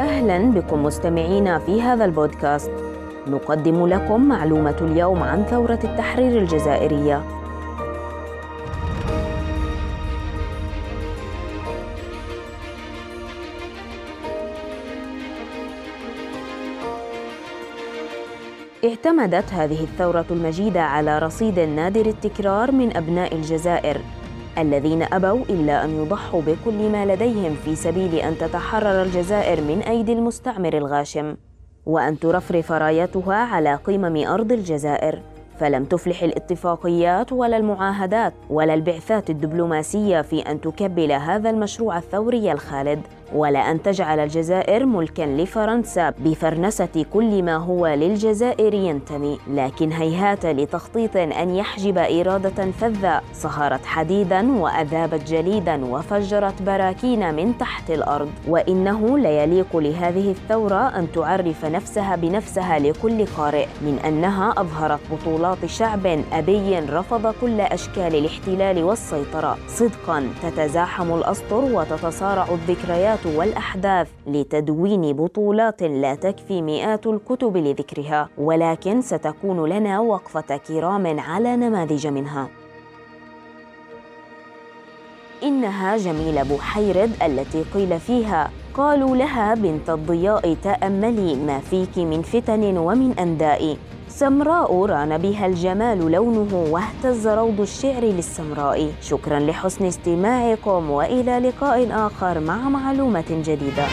أهلا بكم مستمعينا في هذا البودكاست. نقدم لكم معلومة اليوم عن ثورة التحرير الجزائرية. اعتمدت هذه الثورة المجيدة على رصيد نادر التكرار من أبناء الجزائر الذين أبوا إلا أن يضحوا بكل ما لديهم في سبيل أن تتحرر الجزائر من أيدي المستعمر الغاشم وأن ترفرف رايتها على قمم أرض الجزائر. فلم تفلح الاتفاقيات ولا المعاهدات ولا البعثات الدبلوماسية في أن تكبل هذا المشروع الثوري الخالد. ولا أن تجعل الجزائر ملكا لفرنسا بفرنسة كل ما هو للجزائر ينتمي. لكن هيهات لتخطيط أن يحجب إرادة فذة صهرت حديدا وأذابت جليدا وفجرت براكين من تحت الأرض. وإنه لا يليق لهذه الثورة أن تعرف نفسها بنفسها لكل قارئ من أنها أظهرت بطولات شعب أبي رفض كل أشكال الاحتلال والسيطرة. صدقا تتزاحم الأسطر وتتصارع الذكريات الذكريات والأحداث لتدوين بطولات لا تكفي مئات الكتب لذكرها ولكن ستكون لنا وقفة كرام على نماذج منها. إنها جميلة بحيرد التي قيل فيها قالوا لها بنت الضياء تأملي ما فيك من فتن ومن أنداء. سمراء ران بها الجمال لونه واهتز روض الشعر للسمراء. شكرا لحسن استماعكم وإلى لقاء آخر مع معلومه جديدة.